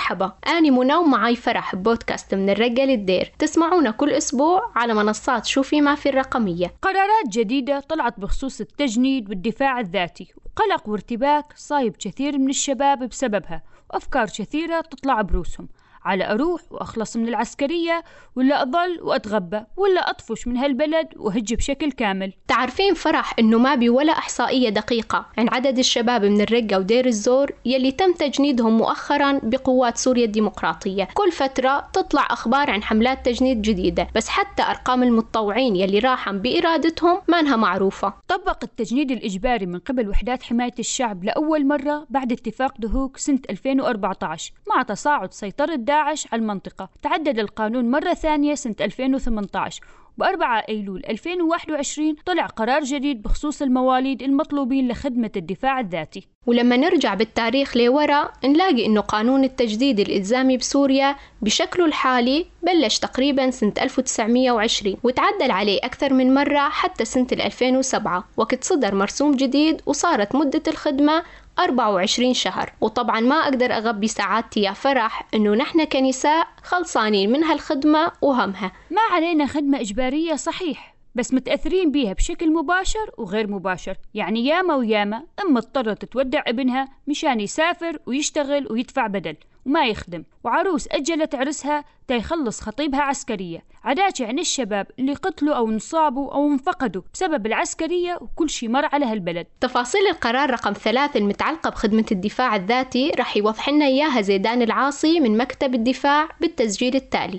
مرحبا. أنا منى ومعاي فرح بودكاست من الرقة للدير تسمعونا كل أسبوع على منصات شوفي ما في الرقمية. قرارات جديدة طلعت بخصوص التجنيد والدفاع الذاتي. وقلق وارتباك صايب كثير من الشباب بسببها وأفكار كثيرة تطلع بروسهم. على أروح وأخلص من العسكرية ولا أضل وأتغبى ولا أطفش من هالبلد وهج بشكل كامل. تعرفين فرح إنه ما بي ولا إحصائية دقيقة عن عدد الشباب من الرقة ودير الزور يلي تم تجنيدهم مؤخرا بقوات سوريا الديمقراطية. كل فترة تطلع أخبار عن حملات تجنيد جديدة بس حتى أرقام المتطوعين يلي راحا بإرادتهم ما انها معروفة. طبق التجنيد الإجباري من قبل وحدات حماية الشعب لأول مرة بعد اتفاق دهوك سنة 2014 مع تصاعد سيطرة داعش على المنطقة. تعدد القانون مرة ثانية سنة 2018 ب 4 أيلول 2021 طلع قرار جديد بخصوص المواليد المطلوبين لخدمة الدفاع الذاتي. ولما نرجع بالتاريخ لورا نلاقي إنه قانون التجديد الإلزامي بسوريا بشكله الحالي بلش تقريبا سنة 1920 وتعدل عليه أكثر من مرة حتى سنة 2007 وقت صدر مرسوم جديد وصارت مدة الخدمة 24 شهر. وطبعا ما أقدر أغبي سعادتي يا فرح إنه نحن كنساء خلصانين من هالخدمة وهمها. ما علينا خدمة إجبارية صحيح بس متأثرين بيها بشكل مباشر وغير مباشر. يعني ياما وياما أم اضطرت تودع ابنها مشان يسافر ويشتغل ويدفع بدل. وما يخدم. وعروس أجلت عرسها تيخلص خطيبها عسكرية. عداك عن الشباب اللي قتلوا أو انصابوا أو انفقدوا بسبب العسكرية وكل شي مر على هالبلد. تفاصيل القرار رقم ثلاثة المتعلقة بخدمة الدفاع الذاتي رح يوضح لنا إياها زيدان العاصي من مكتب الدفاع بالتسجيل التالي.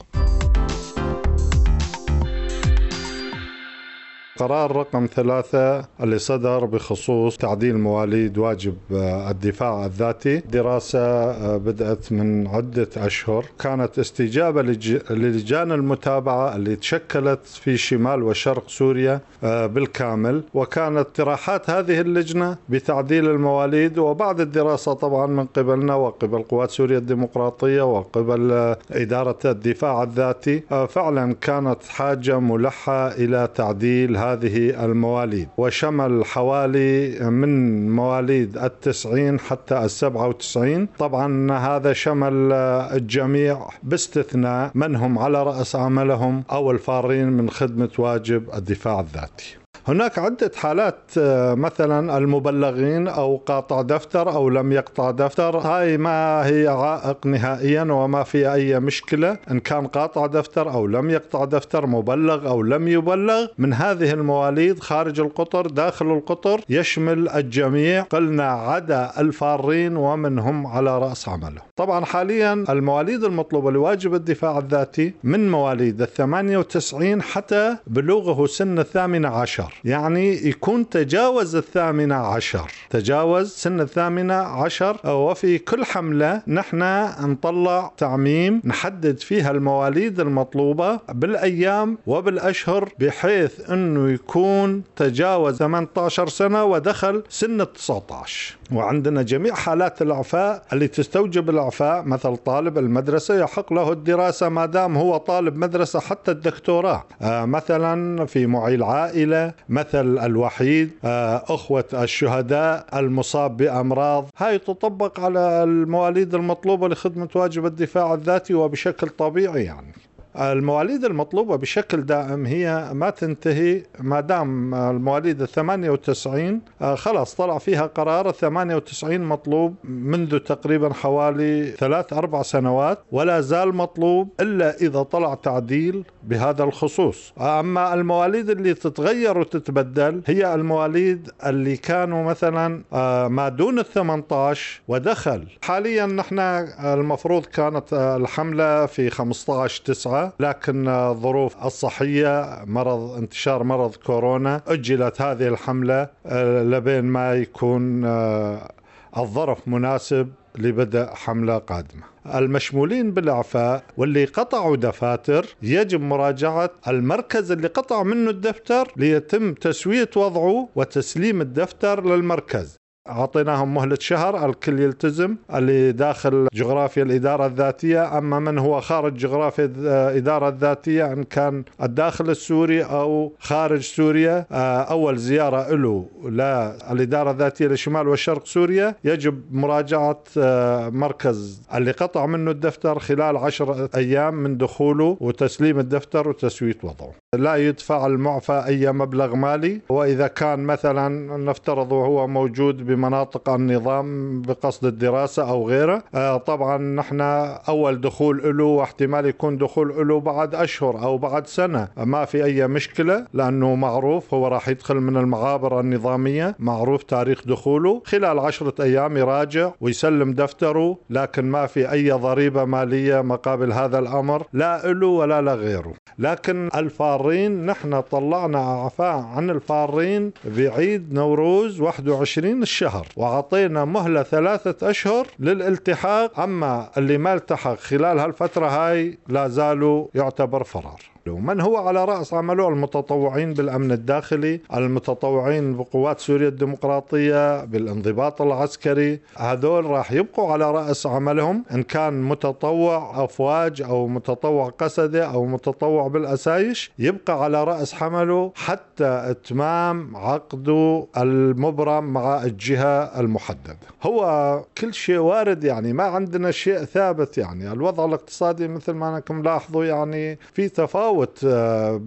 قرار رقم ثلاثة اللي صدر بخصوص تعديل مواليد واجب آه، الدفاع الذاتي. دراسة آه، بدأت من عدة أشهر. كانت استجابة للجان المتابعة اللي تشكلت في شمال وشرق سوريا آه، بالكامل. وكانت اقتراحات هذه اللجنة بتعديل المواليد. وبعد الدراسة طبعا من قبلنا وقبل قوات سوريا الديمقراطية وقبل إدارة الدفاع الذاتي فعلا كانت حاجة ملحة إلى تعديل هذا هذه المواليد وشمل حوالي من مواليد التسعين حتى السبعة وتسعين. طبعا هذا شمل الجميع باستثناء من هم على رأس عملهم أو الفارين من خدمة واجب الدفاع الذاتي. هناك عدة حالات آه، مثلا المبلغين أو قاطع دفتر أو لم يقطع دفتر. هاي ما هي عائق نهائيا وما في أي مشكلة. إن كان قاطع دفتر أو لم يقطع دفتر مبلغ أو لم يبلغ من هذه المواليد خارج القطر داخل القطر يشمل الجميع. قلنا عدا الفارين ومن هم على رأس عمله. طبعا حاليا المواليد المطلوبة لواجب الدفاع الذاتي من مواليد الثمانية وتسعين حتى بلوغه سن الثامنة عشر. يعني يكون تجاوز الثامنة عشر. تجاوز سن الثامنة عشر. وفي كل حملة نحن نطلع تعميم نحدد فيها المواليد المطلوبة بالأيام وبالأشهر بحيث أنه يكون تجاوز 18 سنة ودخل سن 19 وعندنا جميع حالات الإعفاء اللي تستوجب الإعفاء مثل طالب المدرسة يحق له الدراسة ما دام هو طالب مدرسة حتى الدكتوراه. آه مثلا في معي العائلة مثل الوحيد آه أخوة الشهداء المصاب بأمراض. هاي تطبق على المواليد المطلوبة لخدمة واجب الدفاع الذاتي وبشكل طبيعي يعني. المواليد المطلوبة بشكل دائم هي ما تنتهي ما دام المواليد ال 98 آه، خلاص طلع فيها قرار ال 98 مطلوب منذ تقريبا حوالي ثلاث أربع سنوات ولا زال مطلوب إلا إذا طلع تعديل بهذا الخصوص. أما المواليد اللي تتغير وتتبدل هي المواليد اللي كانوا مثلا آه، ما دون ال 18 ودخل. حاليا نحن المفروض كانت الحملة في 15 9 لكن ظروف الصحية مرض انتشار مرض كورونا أجلت هذه الحملة آه، لبين ما يكون آه، الظرف مناسب لبدء حملة قادمة. المشمولين بالإعفاء واللي قطعوا دفاتر يجب مراجعة المركز اللي قطع منه الدفتر ليتم تسوية وضعه وتسليم الدفتر للمركز. أعطيناهم مهلة شهر الكل يلتزم. اللي داخل جغرافيا الإدارة الذاتية أما من هو خارج جغرافيا الإدارة الذاتية إن كان الداخل السوري أو خارج سوريا آه، أول زيارة له للإدارة الذاتية لشمال وشرق سوريا. يجب مراجعة آه، مركز اللي قطع منه الدفتر خلال عشر أيام من دخوله وتسليم الدفتر وتسويت وضعه. لا يدفع المعفى أي مبلغ مالي. وإذا كان مثلا نفترض وهو موجود بمناطق النظام بقصد الدراسة أو غيره. آه، طبعا نحن أول دخول له واحتمال يكون دخول له بعد أشهر أو بعد سنة. ما في أي مشكلة لأنه معروف هو راح يدخل من المعابر النظامية معروف تاريخ دخوله. خلال عشرة أيام يراجع ويسلم دفتره لكن ما في أي ضريبة مالية مقابل هذا الأمر لا له ولا لغيره لكن الفارين نحن طلعنا أعفاء عن الفارين بعيد نوروز 21 الشهر. وعطينا مهلة ثلاثة أشهر للالتحاق. أما اللي ما التحق خلال هالفترة هاي لا زالوا يعتبر فرار. من هو على رأس عمله المتطوعين بالأمن الداخلي؟ المتطوعين بقوات سوريا الديمقراطية بالانضباط العسكري. هذول راح يبقوا على رأس عملهم إن كان متطوع أفواج أو متطوع قسدة أو متطوع بالأسايش يبقى على رأس حمله حتى إتمام عقده المبرم مع الجهة المحددة. هو كل شيء وارد يعني ما عندنا شيء ثابت يعني. الوضع الاقتصادي مثل ما أنكم ملاحظوا يعني في تفاوت. تفاوت آه،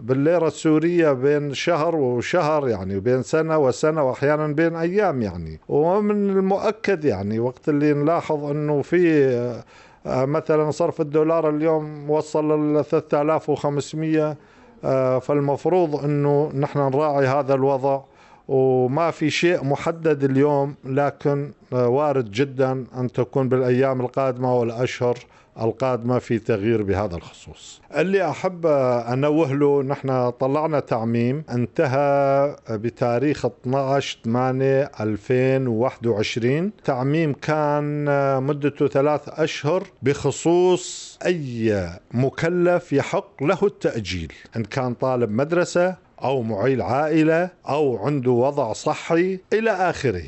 بالليرة السورية بين شهر وشهر يعني بين سنة وسنة وأحيانا بين أيام يعني. ومن المؤكد يعني وقت اللي نلاحظ أنه في آه، مثلا صرف الدولار اليوم وصل ل 3500 آه، فالمفروض أنه نحن نراعي هذا الوضع. وما في شيء محدد اليوم لكن وارد جدا أن تكون بالأيام القادمة والأشهر القادمة في تغيير بهذا الخصوص. اللي أحب أنوه له نحن طلعنا تعميم انتهى بتاريخ 12 8 2021 تعميم كان مدته ثلاث أشهر بخصوص أي مكلف يحق له التأجيل إن كان طالب مدرسة أو معيل عائلة أو عنده وضع صحي إلى آخره.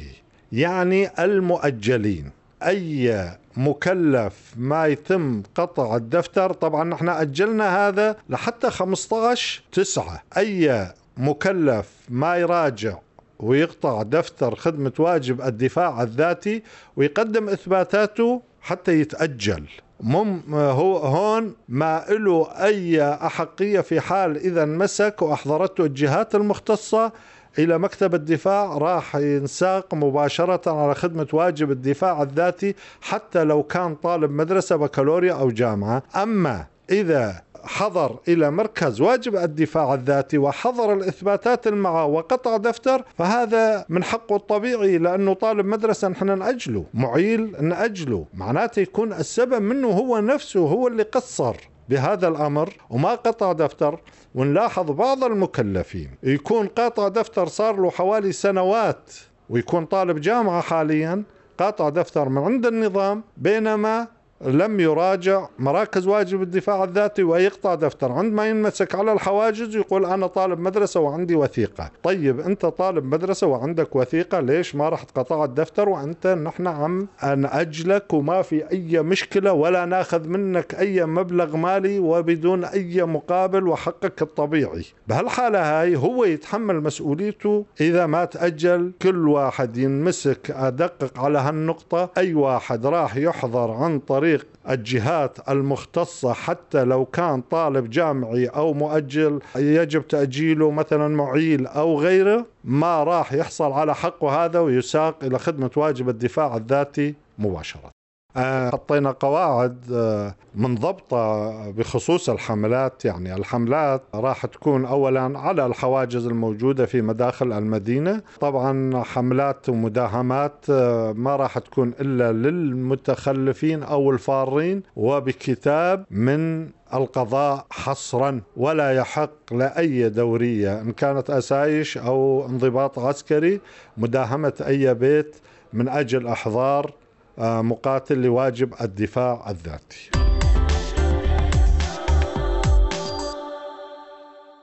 يعني المؤجلين أي مكلف ما يتم قطع الدفتر. طبعا نحن أجلنا هذا لحتى 15 تسعة. أي مكلف ما يراجع ويقطع دفتر خدمة واجب الدفاع الذاتي ويقدم إثباتاته حتى يتأجل. مم هو هون ما له أي أحقية في حال إذا مسك وأحضرته الجهات المختصة إلى مكتب الدفاع راح ينساق مباشرة على خدمة واجب الدفاع الذاتي حتى لو كان طالب مدرسة بكالوريا أو جامعة. أما إذا حضر إلى مركز واجب الدفاع الذاتي وحضر الإثباتات المعه وقطع دفتر فهذا من حقه الطبيعي لأنه طالب مدرسة نحن نأجله معيل نأجله. معناته يكون السبب منه هو نفسه هو اللي قصر. بهذا الأمر وما قطع دفتر ونلاحظ بعض المكلفين. يكون قاطع دفتر صار له حوالي سنوات ويكون طالب جامعة حاليا قاطع دفتر من عند النظام بينما لم يراجع مراكز واجب الدفاع الذاتي ويقطع دفتر. عندما ينمسك على الحواجز يقول أنا طالب مدرسة وعندي وثيقة. طيب أنت طالب مدرسة وعندك وثيقة ليش ما راح تقطع الدفتر وأنت نحن عم نأجلك وما في أي مشكلة ولا ناخذ منك أي مبلغ مالي وبدون أي مقابل وحقك الطبيعي؟ بهالحالة هاي هو يتحمل مسؤوليته إذا ما تأجل كل واحد ينمسك أدقق على هالنقطة. أي واحد راح يحضر عن طريق طريق الجهات المختصة حتى لو كان طالب جامعي أو مؤجل يجب تأجيله مثلا معيل أو غيره. ما راح يحصل على حقه هذا ويساق إلى خدمة واجب الدفاع الذاتي مباشرة. حطينا قواعد آه، منضبطة بخصوص الحملات. يعني الحملات راح تكون أولا على الحواجز الموجودة في مداخل المدينة. طبعا حملات ومداهمات آه، ما راح تكون إلا للمتخلفين أو الفارين وبكتاب من القضاء حصرا ولا يحق لأي دورية إن كانت أسايش أو انضباط عسكري مداهمة أي بيت من أجل أحضار آه، مقاتل لواجب الدفاع الذاتي.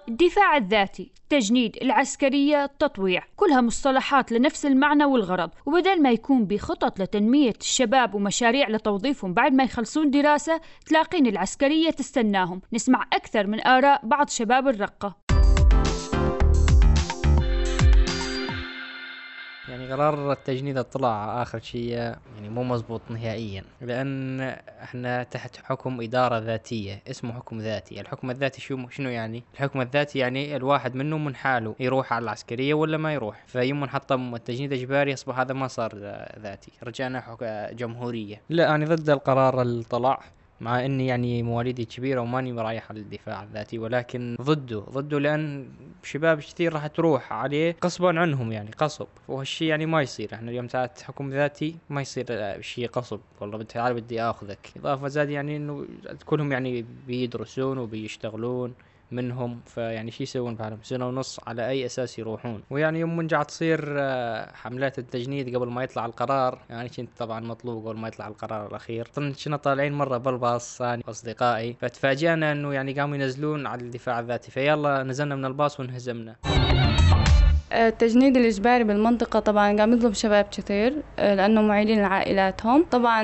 الدفاع الذاتي التجنيد العسكرية التطويع كلها مصطلحات لنفس المعنى والغرض. وبدل ما يكون بخطط لتنمية الشباب ومشاريع لتوظيفهم بعد ما يخلصون دراسة تلاقين العسكرية تستناهم. نسمع أكثر من آراء بعض شباب الرقة. يعني قرار التجنيد طلع آخر شيء يعني مو مزبوط نهائيا. لأن إحنا تحت حكم إدارة ذاتية اسمه حكم ذاتي. الحكم الذاتي شو شنو يعني؟ الحكم الذاتي يعني الواحد منه من حاله يروح على العسكرية ولا ما يروح. فيوم نحطم التجنيد إجباري أصبح هذا ما صار ذاتي. رجعنا جمهورية. لا أنا ضد القرار اللي طلع مع إني يعني مواليدي كبيرة وماني رايح على الدفاع الذاتي ولكن ضده ضده لأن شباب كثير راح تروح عليه غصبا عنهم يعني قصب وهالشيء يعني ما يصير. إحنا اليوم ساعات حكم ذاتي ما يصير شيء قصب والله تعال بدي آخذك. إضافة زاد يعني إنه كلهم يعني بيدرسون وبيشتغلون. منهم فيعني شو يسوون بعدهم سنة ونص على أي أساس يروحون؟ ويعني يوم من تصير آه، حملات التجنيد قبل ما يطلع القرار يعني كنت طبعا مطلوب قبل ما يطلع القرار الأخير. كنا طالعين مرة بالباص ثاني أصدقائي. فتفاجئنا أنه يعني قاموا ينزلون على الدفاع الذاتي فيلا نزلنا من الباص وانهزمنا. التجنيد الإجباري بالمنطقة طبعا قام يظلم شباب كثير آه، لأنه معيلين لعائلاتهم. طبعا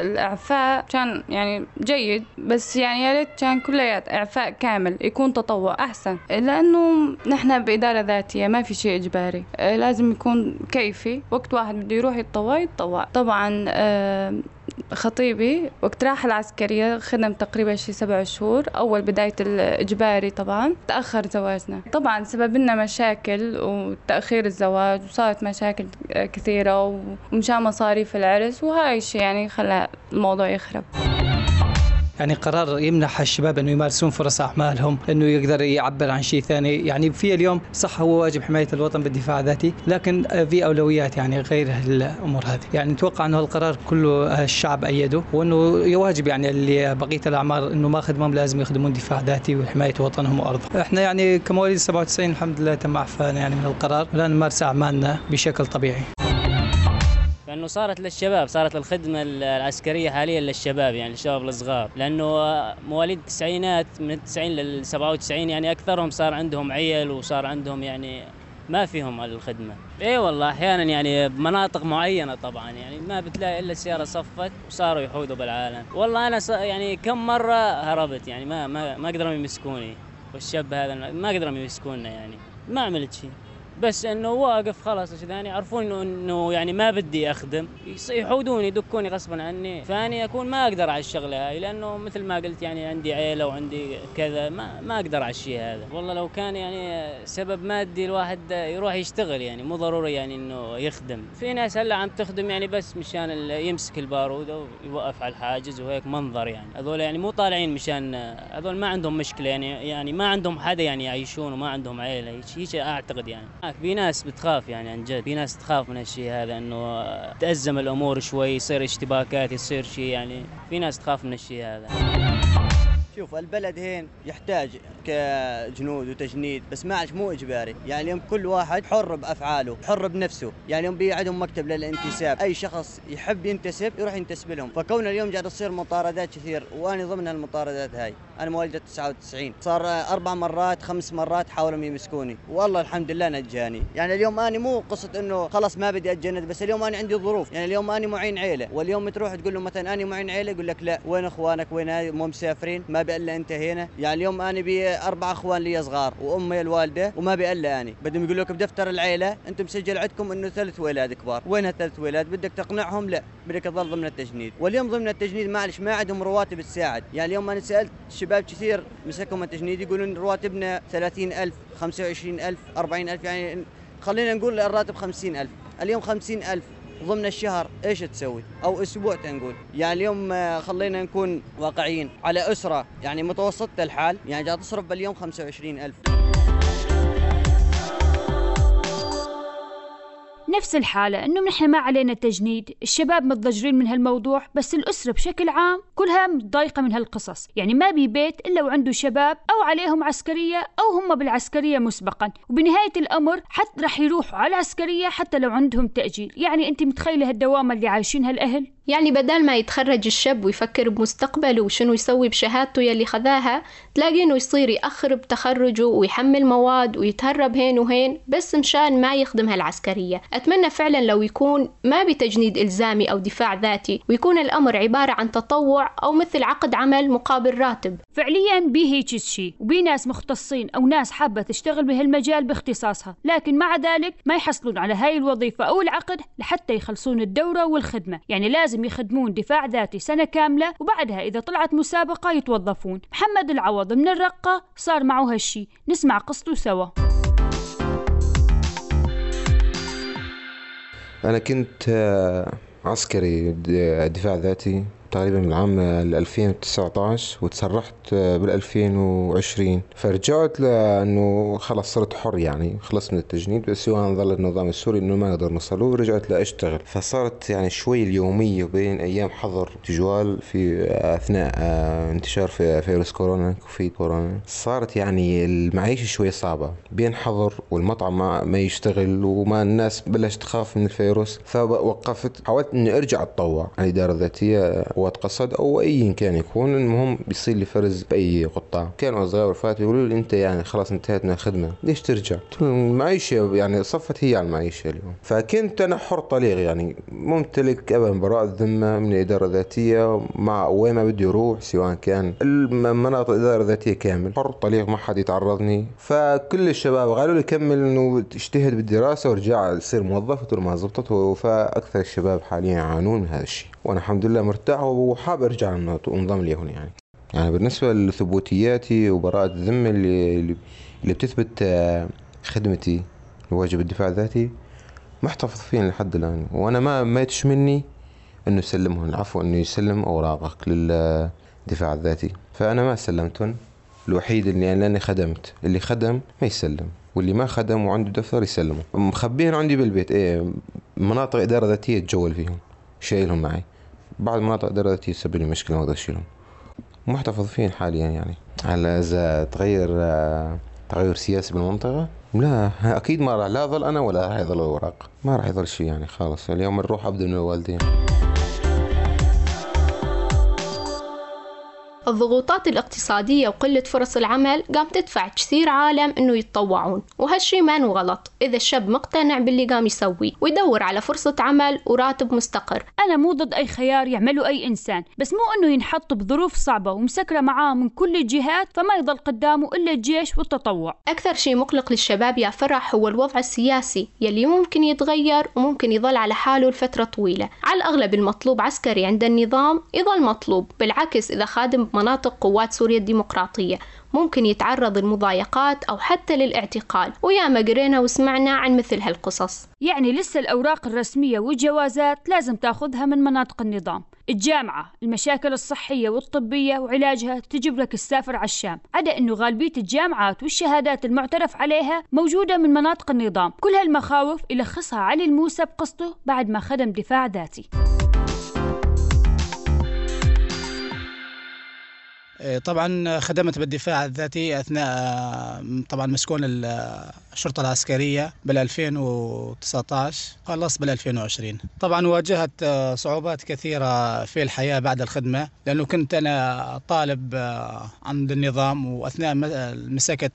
الإعفاء كان يعني جيد بس يعني يا ريت كان كليات إعفاء كامل يكون تطوع أحسن. لأنه نحن بإدارة ذاتية ما في شيء إجباري آه، لازم يكون كيفي. وقت واحد بده يروح يتطوع يتطوع. طبعا آه، خطيبي وقت راح العسكرية خدم تقريبا شي سبع شهور. أول بداية الإجباري طبعا تأخر زواجنا. طبعا سبب لنا مشاكل وتأخير الزواج وصارت مشاكل كثيرة ومشان مصاريف العرس وهاي الشي يعني خلى الموضوع يخرب. يعني قرار يمنح الشباب أنه يمارسون فرص أعمالهم أنه يقدر يعبر عن شيء ثاني. يعني في اليوم صح هو واجب حماية الوطن بالدفاع الذاتي لكن في أولويات يعني غير الأمور هذه. يعني نتوقع أنه القرار كله الشعب أيده وأنه يواجب يعني اللي بقيه الأعمار أنه ما خدمهم لازم يخدمون دفاع ذاتي وحماية وطنهم وأرضهم. إحنا يعني كمواليد 97 الحمد لله تم اعفانا يعني من القرار الان نمارس أعمالنا بشكل طبيعي. لأنه صارت للشباب صارت الخدمة العسكرية حاليا للشباب يعني الشباب الصغار. لأنه مواليد التسعينات من التسعين لل 97 يعني أكثرهم صار عندهم عيل وصار عندهم يعني ما فيهم الخدمه اي والله أحيانا يعني بمناطق معينة طبعا يعني ما بتلاقي إلا السيارة صفت وصاروا يحودوا بالعالم. والله أنا يعني كم مرة هربت يعني ما ما ما قدروا يمسكوني. والشاب هذا ما قدروا يمسكونا يعني ما عملت شيء. بس إنه واقف خلاص يعني يعرفون انه إنه يعني ما بدي أخدم. يحودوني يدكوني غصبا عني. فاني أكون ما أقدر على الشغلة هاي لأنه مثل ما قلت يعني عندي عيلة وعندي كذا ما ما أقدر على الشيء هذا. والله لو كان يعني سبب مادي الواحد يروح يشتغل يعني مو ضروري يعني إنه يخدم. في ناس هلأ عم تخدم يعني بس مشان يمسك البارود ويوقف على الحاجز وهيك منظر يعني. هذول يعني مو طالعين مشان هذول ما عندهم مشكلة يعني يعني ما عندهم حدا يعني يعيشون وما عندهم عيلة. هيك أعتقد يعني. في ناس بتخاف يعني عن جد. في ناس تخاف من هالشيء هذا إنه تأزم الأمور شوي يصير اشتباكات يصير شيء يعني. في ناس تخاف من الشيء هذا. شوف البلد هين يحتاج كجنود وتجنيد بس ما مو إجباري. يعني اليوم كل واحد حر بأفعاله حر بنفسه. يعني اليوم بيعدهم مكتب للانتساب أي شخص يحب ينتسب يروح ينتسب لهم. فكون اليوم قاعد تصير مطاردات كثير وأنا ضمن المطاردات هاي. أنا مواليد 99 صار أربع مرات خمس مرات حاولوا يمسكوني. والله الحمد لله نجاني. يعني اليوم أنا مو قصة إنه خلاص ما بدي أتجند بس اليوم أنا عندي ظروف. يعني اليوم أنا معين عيلة. واليوم تروح تقول له مثلا أنا معين عيلة يقول لك لا وين إخوانك؟ وين مو مسافرين. ما بقى إلا أنت هنا. يعني اليوم أنا بي أربع إخوان لي صغار وأمي الوالدة وما بقى إلا أني. بدهم يقول لك بدفتر العيلة أنتم مسجل عندكم إنه ثلاث ولاد كبار. وين هالثلاث ولاد؟ بدك تقنعهم؟ لا. بدك تظل ضمن التجنيد. واليوم ضمن التجنيد معلش ما عندهم رواتب تساعد. يعني اليوم أنا سألت شباب كثير مسكهم التجنيد يقولون رواتبنا 30000 25000 40000 يعني خلينا نقول الراتب 50000 اليوم 50000 ضمن الشهر إيش تسوي؟ أو أسبوع تنقول. يعني اليوم آه، خلينا نكون واقعيين. على أسرة يعني متوسطة الحال يعني جاي تصرف باليوم 25000 نفس الحالة إنه نحن ما علينا تجنيد الشباب متضجرين من هالموضوع بس الأسرة بشكل عام كلها متضايقة من هالقصص. يعني ما بي بيت إلا وعنده شباب أو عليهم عسكرية أو هم بالعسكرية مسبقا. وبنهاية الأمر حتى رح يروحوا على العسكرية حتى لو عندهم تأجيل. يعني أنت متخيلة هالدوامة اللي عايشينها الأهل يعني بدل ما يتخرج الشاب ويفكر بمستقبله وشنو يسوي بشهادته يلي خذاها تلاقي إنه يصير يأخر بتخرجه ويحمل مواد ويتهرب هين وهين بس مشان ما يخدم هالعسكرية. أتمنى فعلا لو يكون ما بتجنيد إلزامي أو دفاع ذاتي ويكون الأمر عبارة عن تطوع أو مثل عقد عمل مقابل راتب. فعليا بي هيك شيء وبي ناس مختصين أو ناس حابة تشتغل بهالمجال باختصاصها. لكن مع ذلك ما يحصلون على هاي الوظيفة أو العقد لحتى يخلصون الدورة والخدمة. يعني لازم يخدمون دفاع ذاتي سنة كاملة وبعدها إذا طلعت مسابقة يتوظفون. محمد العوض من الرقة صار معه هالشي. نسمع قصته سوا. أنا كنت آه، عسكري دفاع ذاتي. تقريبا من عام 2019 وتسرحت بال 2020 فرجعت لأنه خلص صرت حر يعني خلصت من التجنيد بس هو ظل النظام السوري إنه ما نقدر نوصله ورجعت لأشتغل. فصارت يعني شوي اليومية بين أيام حظر تجوال في أثناء آه، انتشار في فيروس كورونا كوفيد كورونا. صارت يعني المعيشة شوي صعبة بين حظر والمطعم ما, يشتغل وما الناس بلشت تخاف من الفيروس. فوقفت حاولت إني أرجع أتطوع. على الاداره الذاتيه قوات قصد أو أي كان يكون المهم بيصير لي فرز بأي قطاع كانوا اصدقائي ورفقاتي يقولوا لي أنت يعني خلاص انتهت من الخدمة ليش ترجع؟ المعيشة يعني صفت هي على المعيشة اليوم. فكنت أنا حر طليق يعني ممتلك ابدا براءة ذمه من الاداره الذاتيه مع وين ما بدي أروح سواء كان المناطق الإدارة الذاتية كامل. حر طليق ما حد يتعرضني. فكل الشباب قالوا لي كمل إنه اجتهد بالدراسة وارجع تصير موظف. ما زبطت فأكثر الشباب حاليا يعانون من هذا الشيء. وأنا الحمد لله مرتاح وحاب أرجع انضم لهم يعني. يعني بالنسبة لثبوتياتي وبراءة الذمة اللي اللي بتثبت آه، خدمتي لواجب الدفاع الذاتي محتفظ فيهم لحد الآن. وأنا ما ما يتشملني إنه يسلمهم العفو إنه يسلم أوراقك للدفاع الذاتي فأنا ما سلمتهم الوحيد اللي يعني لاني خدمت. اللي خدم ما يسلم واللي ما خدم وعنده دفتر يسلمه. مخبيهم عندي بالبيت إيه مناطق إدارة ذاتية اتجول فيهم شايلهم معي. بعض مناطق اداره ذاتيه تسبب لي مشكلة ما أقدر اشيلهم محتفظ فيهم حاليا يعني. على اذا تغير آه، تغير سياسي بالمنطقة؟ لا أكيد ما راح لا ظل أنا ولا راح يظل الاوراق ما راح يظل شيء يعني خلاص اليوم نروح أبدأ من الوالدين. الضغوطات الاقتصادية وقلة فرص العمل قام تدفع كثير عالم إنه يتطوعون وهالشي ما إنه غلط. إذا الشاب مقتنع باللي قام يسويه ويدور على فرصة عمل وراتب مستقر. أنا مو ضد أي خيار يعمله أي إنسان بس مو أنه ينحط بظروف صعبة ومسكرة معاه من كل الجهات فما يضل قدامه إلا الجيش والتطوع. أكثر شيء مقلق للشباب يا فرح هو الوضع السياسي يلي ممكن يتغير وممكن يظل على حاله لفترة طويلة. على الأغلب المطلوب عسكري عند النظام يظل مطلوب بالعكس إذا خادم بمناطق قوات سوريا الديمقراطية. ممكن يتعرض للمضايقات أو حتى للاعتقال. وياما قرينا وسمعنا عن مثل هالقصص. يعني لسه الأوراق الرسمية والجوازات لازم تأخذها من مناطق النظام. الجامعة المشاكل الصحية والطبية وعلاجها تجيب لك السافر على الشام. عدا أنه غالبية الجامعات والشهادات المعترف عليها موجودة من مناطق النظام. كل هالمخاوف يلخصها علي الموسى بقصته بعد ما خدم دفاع ذاتي. طبعا خدمت بالدفاع الذاتي أثناء طبعا مسكون الشرطة العسكرية بال 2019 خلصت بال 2020 طبعا واجهت صعوبات كثيرة في الحياة بعد الخدمة لأنه كنت أنا طالب عند النظام وأثناء مسكت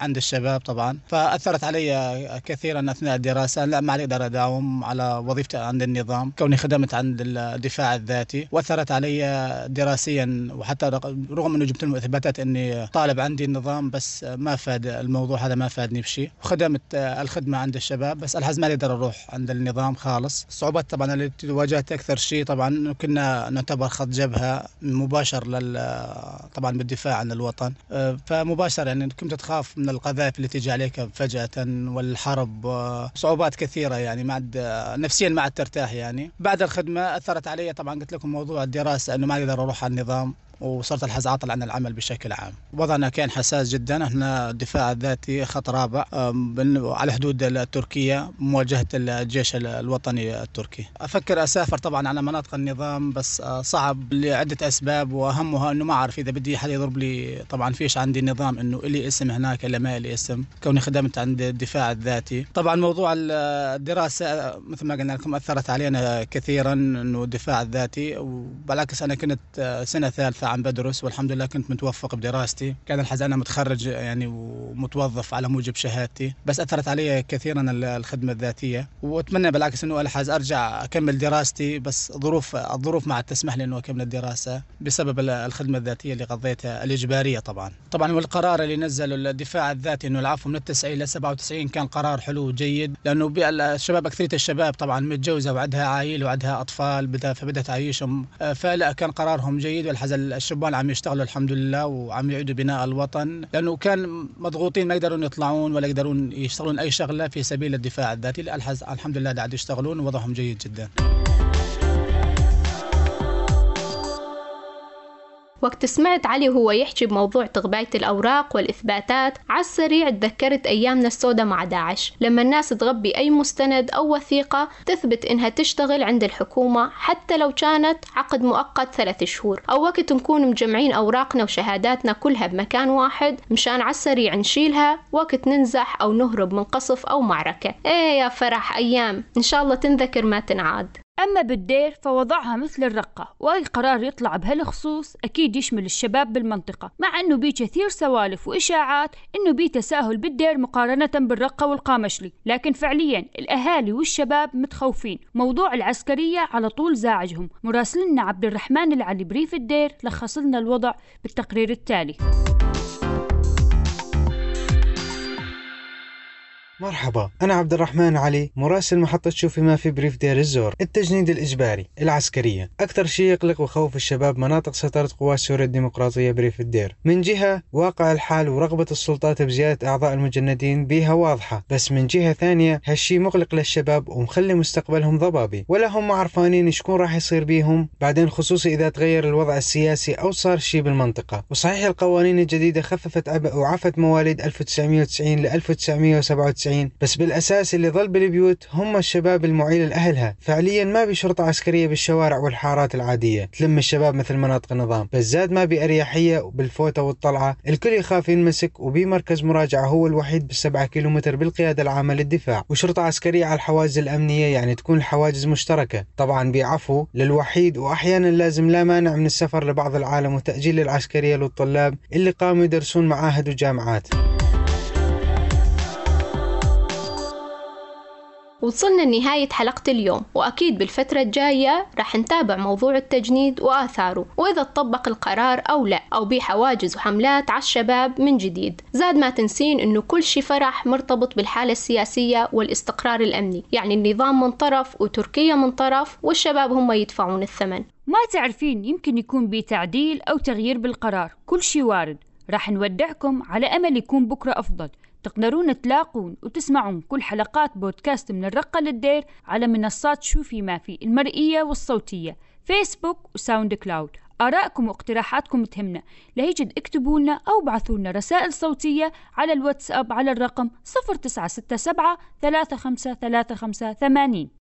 عند الشباب طبعا. فأثرت علي كثيرا أثناء الدراسة لا ما أقدر أداوم على وظيفتي عند النظام كوني خدمت عند الدفاع الذاتي. وأثرت علي دراسيا وحتى رغم أنه جبت لهم اثباتات أني طالب عندي النظام بس ما فاد الموضوع هذا ما فادني بشيء وخدمت الخدمة عند الشباب بس الحز ما أقدر أروح عند النظام خالص. الصعوبات طبعا اللي واجهت أكثر شيء طبعا كنا نعتبر خط جبهة مباشر لل طبعا بالدفاع عن الوطن. فمباشر يعني كنت تخاف من القذائف اللي تيجي عليك فجأة والحرب. صعوبات كثيرة يعني ما عاد نفسيا ما عاد ترتاح يعني. بعد الخدمة أثرت علي طبعا قلت لكم موضوع الدراسة إنه ما أقدر أروح على النظام. وصرت الحز عاطل عن العمل بشكل عام. وضعنا كان حساس جدا. إحنا الدفاع الذاتي خط رابع على حدود التركية مواجهة الجيش الوطني التركي. أفكر أسافر طبعا على مناطق النظام بس آه، صعب لعدة أسباب وأهمها أنه ما أعرف. إذا بدي حد يضرب لي طبعا فيش عندي نظام أنه إلي اسم هناك إلا ما إلي اسم. كوني خدمت عند الدفاع الذاتي. طبعا موضوع الدراسة مثل ما قلنا لكم أثرت علينا كثيرا أنه الدفاع الذاتي. وبالعكس أنا كنت آه، سنة ثالثة عم بدرس والحمد لله كنت متوفق بدراستي. كان الحز أنا متخرج يعني ومتوظف على موجب شهادتي. بس أثرت علي كثيرا الخدمة الذاتية. وأتمنى بالعكس أنه الحز أرجع أكمل دراستي. بس ظروف الظروف ما تسمح لي أنه أكمل الدراسة بسبب الخدمة الذاتية اللي قضيتها. الإجبارية طبعا. طبعا والقرار اللي نزله الدفاع الذاتي أنه العفو من التسعين ل 97 كان قرار حلو جيد لأنه الشباب أكثرية الشباب طبعا متجوزة وعندها عائل وعندها أطفال فبدها تعيشهم آه، فلا كان قرارهم جيد والحز الشبان عم يشتغلوا الحمد لله وعم يعيدوا بناء الوطن. لأنه كان مضغوطين ما يقدرون يطلعون ولا يقدرون يشتغلون أي شغلة في سبيل الدفاع الذاتي. الحمد لله قاعد يشتغلون ووضعهم جيد جدا. وقت سمعت علي وهو يحكي بموضوع تغباية الأوراق والإثباتات على السريع تذكرت أيامنا السوداء مع داعش. لما الناس تغبي أي مستند أو وثيقة تثبت إنها تشتغل عند الحكومة حتى لو كانت عقد مؤقت ثلاث شهور. أو وقت نكون مجمعين أوراقنا وشهاداتنا كلها بمكان واحد مشان على السريع نشيلها وقت ننزح أو نهرب من قصف أو معركة. إيه يا فرح أيام إن شاء الله تنذكر ما تنعاد. أما بالدير فوضعها مثل الرقة وأي قرار يطلع بهالخصوص أكيد يشمل الشباب بالمنطقة مع أنه بيه كثير سوالف وإشاعات أنه بيه تساهل بالدير مقارنة بالرقة والقامشلي لكن فعليا الأهالي والشباب متخوفين. موضوع العسكرية على طول زاعجهم. مراسلنا عبد الرحمن العلي بريف الدير لخص لنا الوضع بالتقرير التالي. مرحبا أنا عبد الرحمن علي مراسل محطة شوفي ما في بريف دير الزور التجنيد الإجباري العسكرية. أكثر شيء يقلق وخوف الشباب مناطق سيطرة قوات سوريا الديمقراطية بريف الدير. من جهة واقع الحال ورغبة السلطات بزيادة أعضاء المجندين بيها واضحة بس من جهة ثانية هالشي مقلق للشباب ومخلي مستقبلهم ضبابي. ولا هم عرفانين شكون راح يصير بيهم بعدين خصوصي إذا تغير الوضع السياسي أو صار شيء بالمنطقة. وصحيح القوانين الجديدة خففت عبء وعفت مواليد 1990 ل 1997 90 بس بالأساس اللي ظل بالبيوت هم الشباب المعيل لأهلها. فعليا ما بشرطة عسكرية بالشوارع والحارات العادية. تلم الشباب مثل مناطق النظام. بس زاد ما بأريحية وبالفوتة والطلعة. الكل يخاف ينمسك وبي مركز مراجعة هو الوحيد بالسبعة كيلومتر بالقيادة العامة للدفاع. وشرطة عسكرية على الحواجز الأمنية يعني تكون الحواجز مشتركة. طبعا بعفو للوحيد وأحيانا لازم لا مانع من السفر لبعض العالم وتأجيل العسكرية للطلاب اللي قاموا يدرسون معاهد وجامعات. وصلنا لنهاية حلقة اليوم وأكيد بالفترة الجاية رح نتابع موضوع التجنيد وآثاره وإذا تطبق القرار أو لا أو بحواجز وحملات على الشباب من جديد. زاد ما تنسين أنه كل شي فرح مرتبط بالحالة السياسية والاستقرار الأمني يعني النظام من طرف وتركيا من طرف والشباب هم يدفعون الثمن. ما تعرفين يمكن يكون بتعديل أو تغيير بالقرار كل شي وارد. راح نودعكم على أمل يكون بكرة أفضل. تقدرون تلاقون وتسمعون كل حلقات بودكاست من الرقة للدير على منصات شوفي ما في المرئية والصوتية فيسبوك وساوند كلاود. آرائكم واقتراحاتكم تهمنا. لهيجد اكتبوا لنا أو ابعثوا لنا رسائل صوتية على الواتساب على الرقم 0967 3535 80